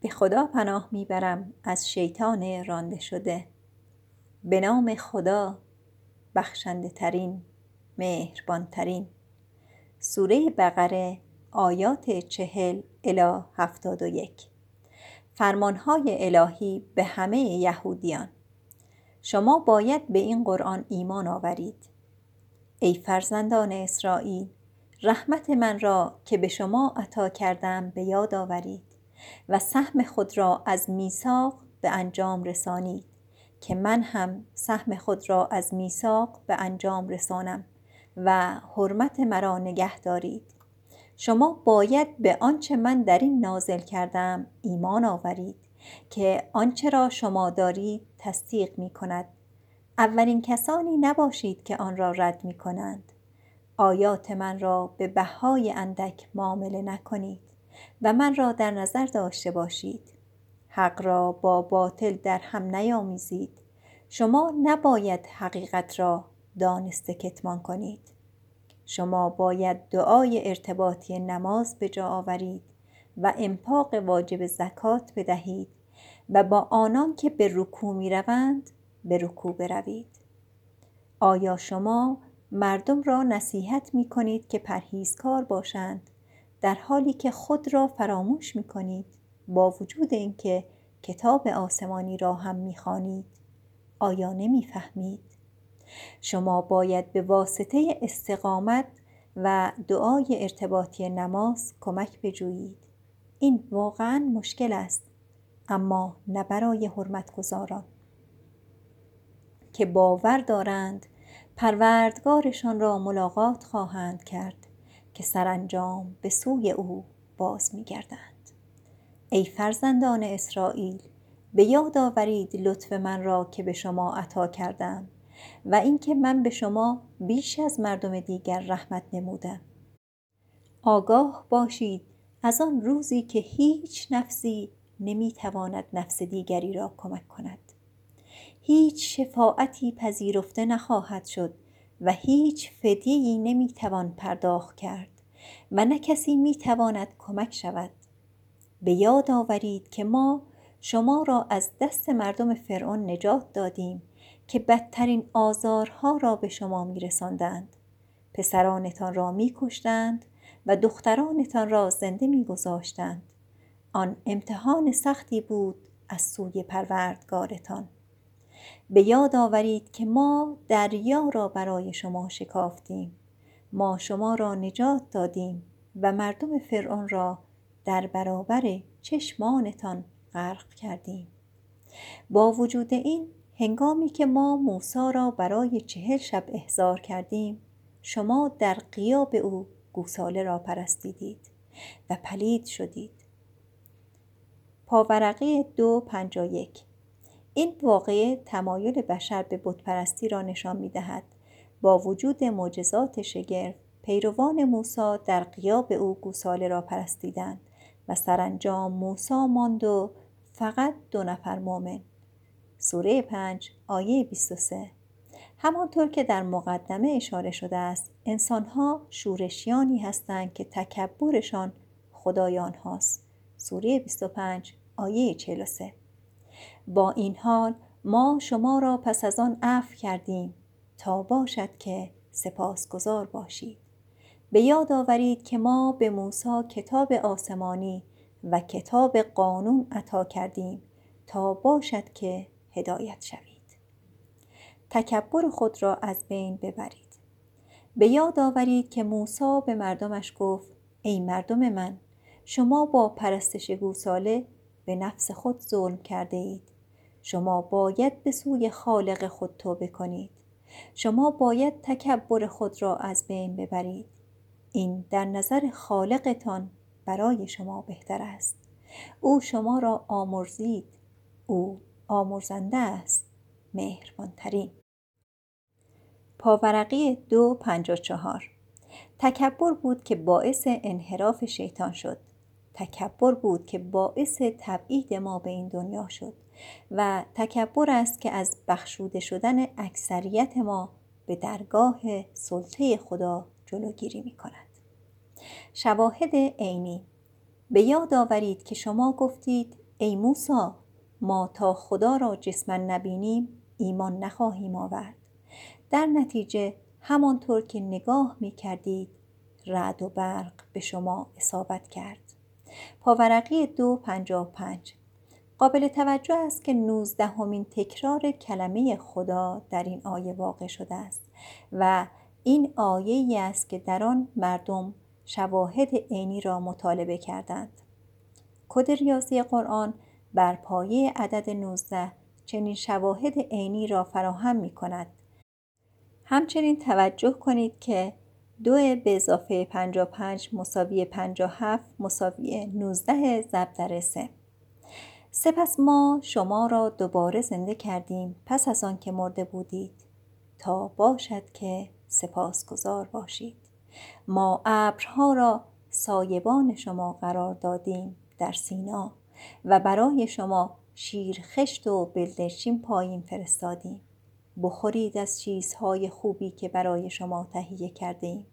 به خدا پناه می برم از شیطان رانده شده. به نام خدا بخشنده ترین مهربان ترین سوره بقره آیات چهل الی هفتاد و یک. فرمانهای الهی به همه یهودیان. شما باید به این قرآن ایمان آورید. ای فرزندان اسرائیل رحمت من را که به شما عطا کردم به یاد آورید. و سهم خود را از میثاق به انجام رسانید که من هم سهم خود را از میثاق به انجام رسانم و حرمت مرا نگه دارید. شما باید به آنچه من در این نازل کردم ایمان آورید که آنچه را شما دارید تصدیق می کند. اولین کسانی نباشید که آن را رد می کنند. آیات من را به بهای اندک معامله نکنید. و من را در نظر داشته باشید. حق را با باطل در هم نیامیزید. شما نباید حقیقت را دانسته کتمان کنید. شما باید دعای ارتباطی نماز به جا آورید و انفاق واجب زکات بدهید و با آنان که به رکوع می روند به رکوع بروید. آیا شما مردم را نصیحت می کنید که پرهیزکار باشند؟ در حالی که خود را فراموش می کنید با وجود اینکه کتاب آسمانی را هم می خوانید آیا نمی فهمید؟ شما باید به واسطه استقامت و دعای ارتباطی نماز کمک بجویید. این واقعا مشکل است اما نه برای حرمتگزاران. که باور دارند پروردگارشان را ملاقات خواهند کرد. که سرانجام به سوی او باز میگردند. ای فرزندان اسرائیل به یاد آورید لطف من را که به شما عطا کردم و اینکه من به شما بیش از مردم دیگر رحمت نمودم. آگاه باشید از آن روزی که هیچ نفسی نمی‌تواند نفس دیگری را کمک کند. هیچ شفاعتی پذیرفته نخواهد شد و هیچ فدیه‌ای نمی‌توان پرداخت کرد و نه کسی می‌تواند کمک شود. به یاد آورید که ما شما را از دست مردم فرعون نجات دادیم که بدترین آزارها را به شما میرساندند. پسرانتان را میکشتند و دخترانتان را زنده میگذاشتند. آن امتحان سختی بود از سوی پروردگارتان. به یاد آورید که ما دریا را برای شما شکافتیم. ما شما را نجات دادیم و مردم فرعون را در برابر چشمانتان غرق کردیم. با وجود این هنگامی که ما موسی را برای چهل شب احضار کردیم شما در قیاب او گوساله را پرستیدید و پلید شدید. پاورقی دو پنجا یک این واقعه تمایل بشر به بتپرستی را نشان می دهد. با وجود معجزات شگرف پیروان موسی در قیاب او گوساله را پرستیدند و سرانجام موسی ماند و فقط دو نفر مؤمن. سوره پنج آیه 23 همانطور که در مقدمه اشاره شده است انسانها شورشیانی هستند که تکبرشان خدای آنهاست سوره 25 آیه 43 با این حال ما شما را پس از آن عفو کردیم تا باشد که سپاسگزار باشید. به یاد آورید که ما به موسی کتاب آسمانی و کتاب قانون عطا کردیم تا باشد که هدایت شوید. تکبر خود را از بین ببرید. به یاد آورید که موسی به مردمش گفت ای مردم من شما با پرستش گوساله به نفس خود ظلم کرده اید شما باید به سوی خالق خود توبه کنید. شما باید تکبر خود را از بین ببرید. این در نظر خالقتان برای شما بهتر است. او شما را آمرزید. او آمرزنده است. مهربانترین. پاورقی دو پنجا چهار. تکبر بود که باعث انحراف شیطان شد. تکبر بود که باعث تبعید ما به این دنیا شد و تکبر است که از بخشوده شدن اکثریت ما به درگاه سلطه خدا جلوگیری می کند. شواهد عینی به یاد آورید که شما گفتید ای موسی ما تا خدا را جسما نبینیم ایمان نخواهیم آورد در نتیجه همانطور که نگاه می کردید رعد و برق به شما اصابت کرد پاورقی دو پنجاه پنج. قابل توجه است که نوزدهمین تکرار کلمه خدا در این آیه واقع شده است و این آیه ای است که در آن مردم شواهد عینی را مطالبه کردند. کد ریاضی قرآن بر پایه عدد 19 چنین شواهد عینی را فراهم می کند همچنین توجه کنید که دو به اضافه 55 مساوی 57 مساوی 19 ضرب در 3 سپس ما شما را دوباره زنده کردیم پس از آن که مرده بودید تا باشد که سپاسگزار باشید. ما ابرها را سایبان شما قرار دادیم در سینا و برای شما شیر خشت و بلدرچین پایین فرستادیم. بخورید از چیزهای خوبی که برای شما تهیه کرده ایم.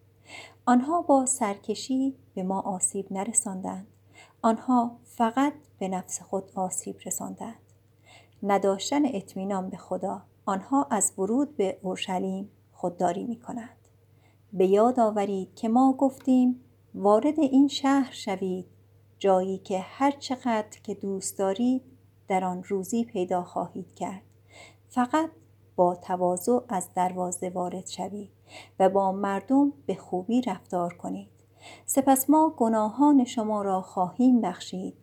آنها با سرکشی به ما آسیب نرساندند. آنها فقط به نفس خود آسیب رساندند. نداشتن اطمینان به خدا آنها از ورود به اورشلیم خودداری می کنند. به یاد آورید که ما گفتیم وارد این شهر شوید جایی که هر چقدر که دوست دارید در آن روزی پیدا خواهید کرد. فقط با تواضع از دروازه وارد شوید و با مردم به خوبی رفتار کنید سپس ما گناهان شما را خواهیم بخشید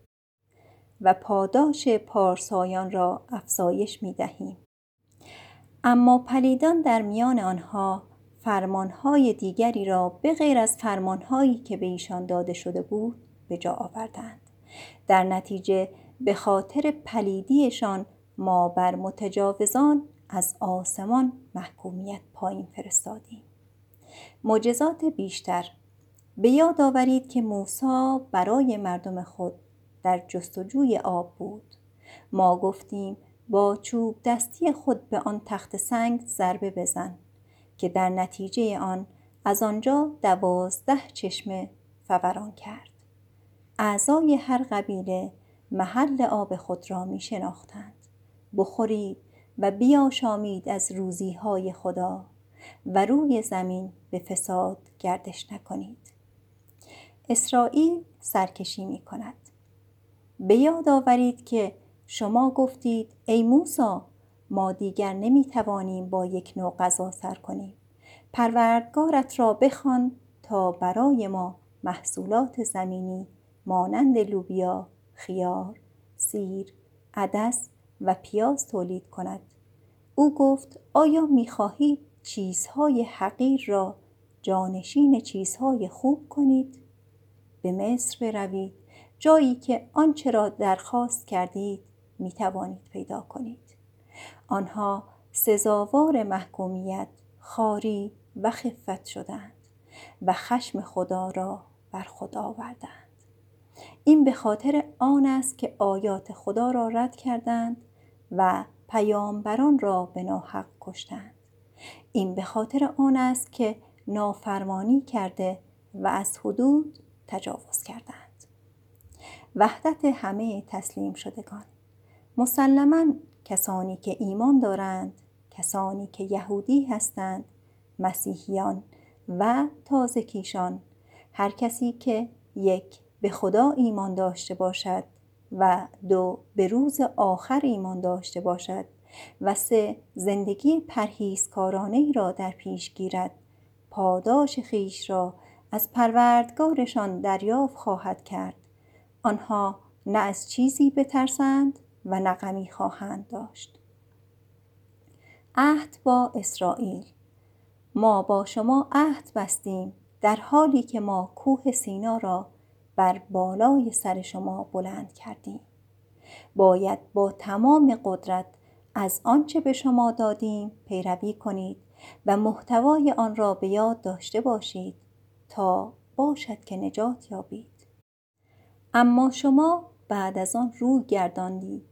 و پاداش پارسایان را افزایش می دهیم. اما پلیدان در میان آنها فرمانهای دیگری را به غیر از فرمانهایی که به ایشان داده شده بود به جا آوردند. در نتیجه به خاطر پلیدیشان ما بر متجاوزان از آسمان محکومیت پایین فرستادیم. معجزات بیشتر. به یاد آورید که موسی برای مردم خود در جستجوی آب بود. ما گفتیم با چوب دستی خود به آن تخت سنگ ضربه بزن که در نتیجه آن از آنجا دوازده چشمه فوران کرد. اعضای هر قبیله محل آب خود را می شناختند بخورید و بیاشامید از روزیهای خدا و روی زمین به فساد گردش نکنید. اسرائیل سرکشی می کند. به یاد آورید که شما گفتید ای موسا ما دیگر نمی توانیم با یک نوع غذا سر کنیم. پروردگارت را بخوان تا برای ما محصولات زمینی مانند لوبیا، خیار، سیر، عدس و پیاز تولید کند. او گفت آیا می‌خواهید چیزهای حقیر را جانشین چیزهای خوب کنید؟ به مصر بروید. جایی که آنچه را درخواست کردید می توانید پیدا کنید. آنها سزاوار محکومیت خاری و خفت شدند و خشم خدا را بر خود آوردند این به خاطر آن است که آیات خدا را رد کردند و پیامبران را به ناحق کشتند. این به خاطر آن است که نافرمانی کرده و از حدود تجاوز کردند. وحدت همه تسلیم شدگان. مسلما کسانی که ایمان دارند کسانی که یهودی هستند مسیحیان و تازه کیشان هر کسی که یک به خدا ایمان داشته باشد و دو به روز آخر ایمان داشته باشد و سه زندگی پرهیزکارانه ای را در پیش گیرد. پاداش خیش را از پروردگارشان دریافت خواهد کرد. آنها نه از چیزی بترسند و نه غمی خواهند داشت. عهد با اسرائیل. ما با شما عهد بستیم در حالی که ما کوه سینا را بر بالای سر شما بلند کردیم. باید با تمام قدرت از آنچه به شما دادیم پیروی کنید و محتوای آن را به یاد داشته باشید تا باشد که نجات یابید. اما شما بعد از آن روی گرداندید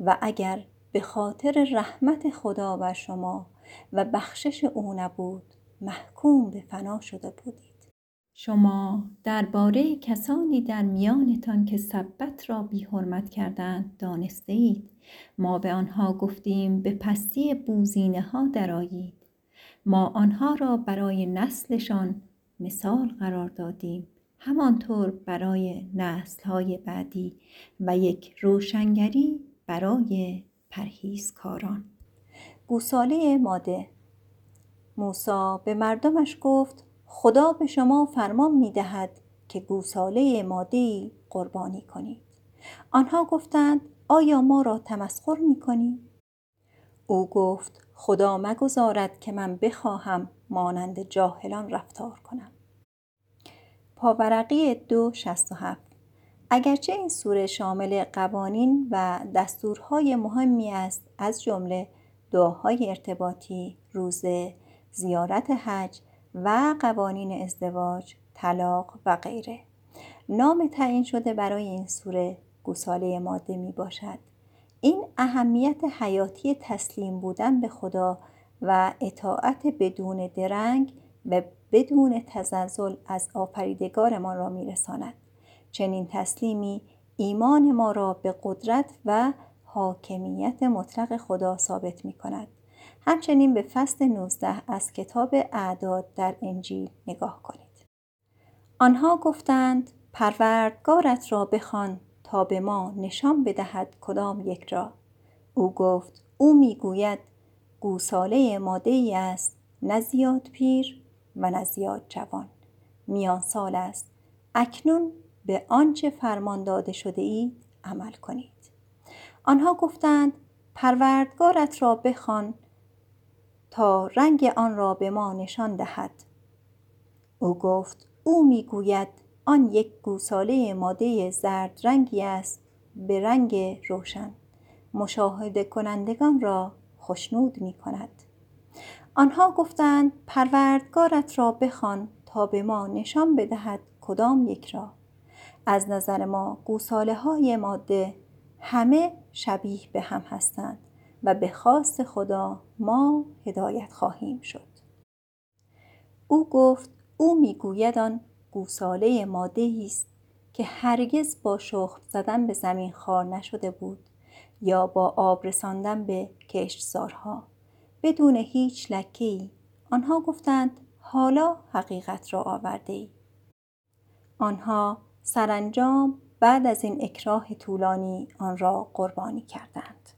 و اگر به خاطر رحمت خدا بر شما و بخشش او نبود محکوم به فنا شده بودید. شما درباره کسانی در میانتان که سبت را بی حرمت کردند دانسته اید ما به آنها گفتیم به پستی بوزینه ها درایید ما آنها را برای نسلشان مثال قرار دادیم. همانطور برای نسلهای بعدی و یک روشنگری برای پرهیزکاران. گوساله ماده. موسا به مردمش گفت خدا به شما فرمان می دهد که گوساله مادهی قربانی کنید. آنها گفتند آیا ما را تمسخر می کنید؟ او گفت خدا مگذارد که من بخواهم مانند جاهلان رفتار کنم. پاورقی دو شست و هفت اگرچه این سوره شامل قوانین و دستورهای مهمی است از جمله دعاهای ارتباطی، روزه، زیارت حج و قوانین ازدواج، طلاق و غیره. نام تعیین شده برای این سوره گوساله ماده می باشد. این اهمیت حیاتی تسلیم بودن به خدا و اطاعت بدون درنگ و بدون تزلزل از آفریدگارمان را میرساند چنین تسلیمی ایمان ما را به قدرت و حاکمیت مطلق خدا ثابت می کند. همچنین به فصل 19 از کتاب اعداد در انجیل نگاه کنید. آنها گفتند پروردگارت را بخوان تا به ما نشان بدهد کدام یک را. او گفت او می‌گوید گوساله ماده ای است نه پیر و نه زیاد جوان میان سال است اکنون به آنچه فرمان داده شده اید عمل کنید آنها گفتند پروردگارت را بخوان تا رنگ آن را به ما نشان دهد. او گفت او می‌گوید آن یک گوساله ماده زرد رنگی است به رنگ روشن. مشاهده کنندگان را خشنود می کند. آنها گفتند پروردگارت را بخوان تا به ما نشان بدهد کدام یک را. از نظر ما گوساله های ماده همه شبیه به هم هستند. و به خواست خدا ما هدایت خواهیم شد او گفت او می‌گوید آن گوساله ماده است که هرگز با شخم زدن به زمین خار نشده بود یا با آب رساندن به کشتزارها بدون هیچ لکه ای آنها گفتند حالا حقیقت را آورده ای. آنها سرانجام بعد از این اکراه طولانی آن را قربانی کردند.